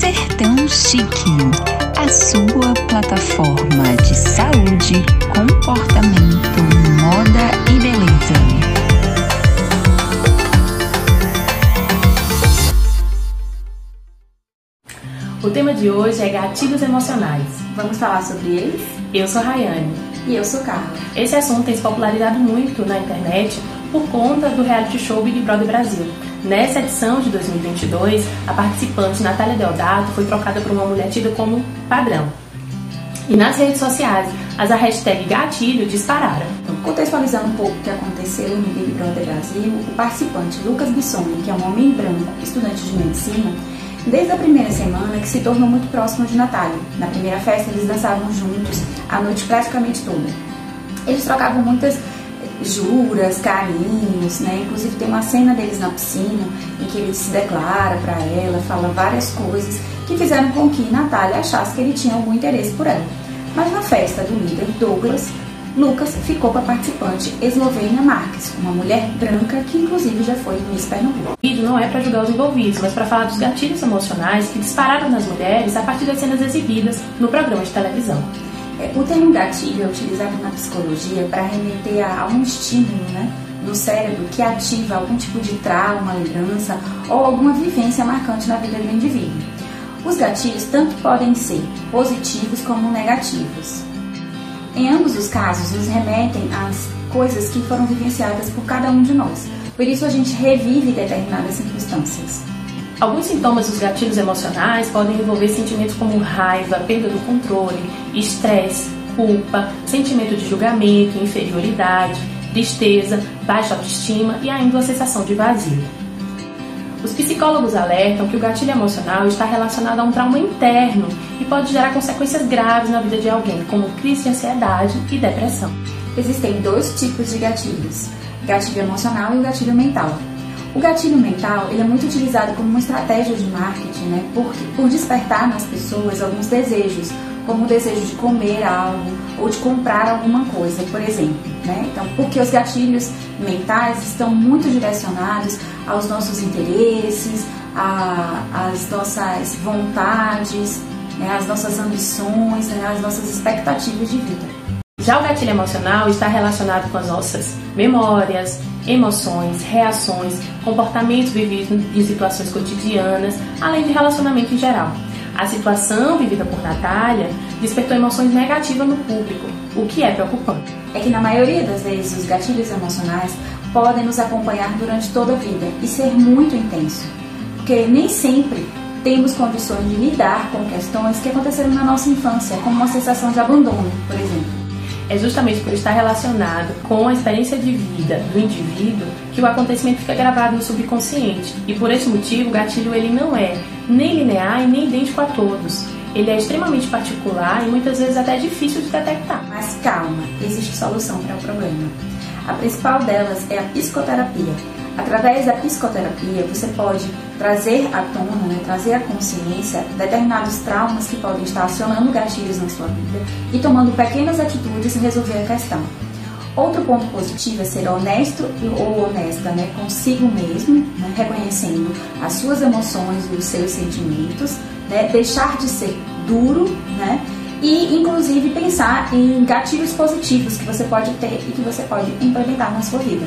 Sertão Chique, a sua plataforma de saúde, comportamento, moda e beleza. O tema de hoje é gatilhos emocionais. Vamos falar sobre eles? Eu sou Rayane. E eu sou Carla. Esse assunto tem se popularizado muito na internet por conta do reality show Big Brother Brasil. Nessa edição de 2022, a participante Natália Deodato foi trocada por uma mulher tida como padrão. E nas redes sociais, as hashtag gatilho dispararam. Então, contextualizando um pouco o que aconteceu no Big Brother Brasil, o participante Lucas Bissoni, que é um homem branco, estudante de medicina, desde a primeira semana que se tornou muito próximo de Natália. Na primeira festa eles dançavam juntos a noite praticamente toda. Eles trocavam muitas juras, carinhos, né? Inclusive tem uma cena deles na piscina em que ele se declara para ela, fala várias coisas que fizeram com que Natália achasse que ele tinha algum interesse por ela. Mas na festa do líder Douglas, Lucas ficou com a participante Eslovênia Marques, uma mulher branca que inclusive já foi Miss Pernambuco. O vídeo não é para julgar os envolvidos, mas para falar dos gatilhos emocionais que dispararam nas mulheres a partir das cenas exibidas no programa de televisão. É, o termo gatilho é utilizado na psicologia para remeter a, um estímulo né, no cérebro que ativa algum tipo de trauma, lembrança ou alguma vivência marcante na vida do indivíduo. Os gatilhos tanto podem ser positivos como negativos. Em ambos os casos, nos remetem às coisas que foram vivenciadas por cada um de nós. Por isso, a gente revive determinadas circunstâncias. Alguns sintomas dos gatilhos emocionais podem envolver sentimentos como raiva, perda do controle, estresse, culpa, sentimento de julgamento, inferioridade, tristeza, baixa autoestima e ainda a sensação de vazio. Os psicólogos alertam que o gatilho emocional está relacionado a um trauma interno e pode gerar consequências graves na vida de alguém, como crise de ansiedade e depressão. Existem dois tipos de gatilhos: gatilho emocional e o gatilho mental. O gatilho mental ele é muito utilizado como uma estratégia de marketing, né, por, por despertar nas pessoas alguns desejos, como o desejo de comer algo ou de comprar alguma coisa, por exemplo. Né? Então, porque os gatilhos mentais estão muito direcionados aos nossos interesses, às nossas vontades, né, às nossas ambições, né, às nossas expectativas de vida. Já o gatilho emocional está relacionado com as nossas memórias, emoções, reações, comportamentos vividos em situações cotidianas, além de relacionamento em geral. A situação vivida por Natália despertou emoções negativas no público, o que é preocupante. É que na maioria das vezes os gatilhos emocionais podem nos acompanhar durante toda a vida e ser muito intenso, porque nem sempre temos condições de lidar com questões que aconteceram na nossa infância, como uma sensação de abandono, por exemplo. É justamente por estar relacionado com a experiência de vida do indivíduo que o acontecimento fica gravado no subconsciente. E por esse motivo, o gatilho ele não é nem linear e nem idêntico a todos. Ele é extremamente particular e muitas vezes até difícil de detectar. Mas calma, existe solução para o problema. A principal delas é a psicoterapia. Através da psicoterapia, você pode trazer à tona, né, trazer à consciência determinados traumas que podem estar acionando gatilhos na sua vida e tomando pequenas atitudes resolver a questão. Outro ponto positivo é ser honesto ou honesta né, consigo mesmo, né, reconhecendo as suas emoções e os seus sentimentos, né, deixar de ser duro né, e, inclusive, pensar em gatilhos positivos que você pode ter e que você pode implementar na sua vida.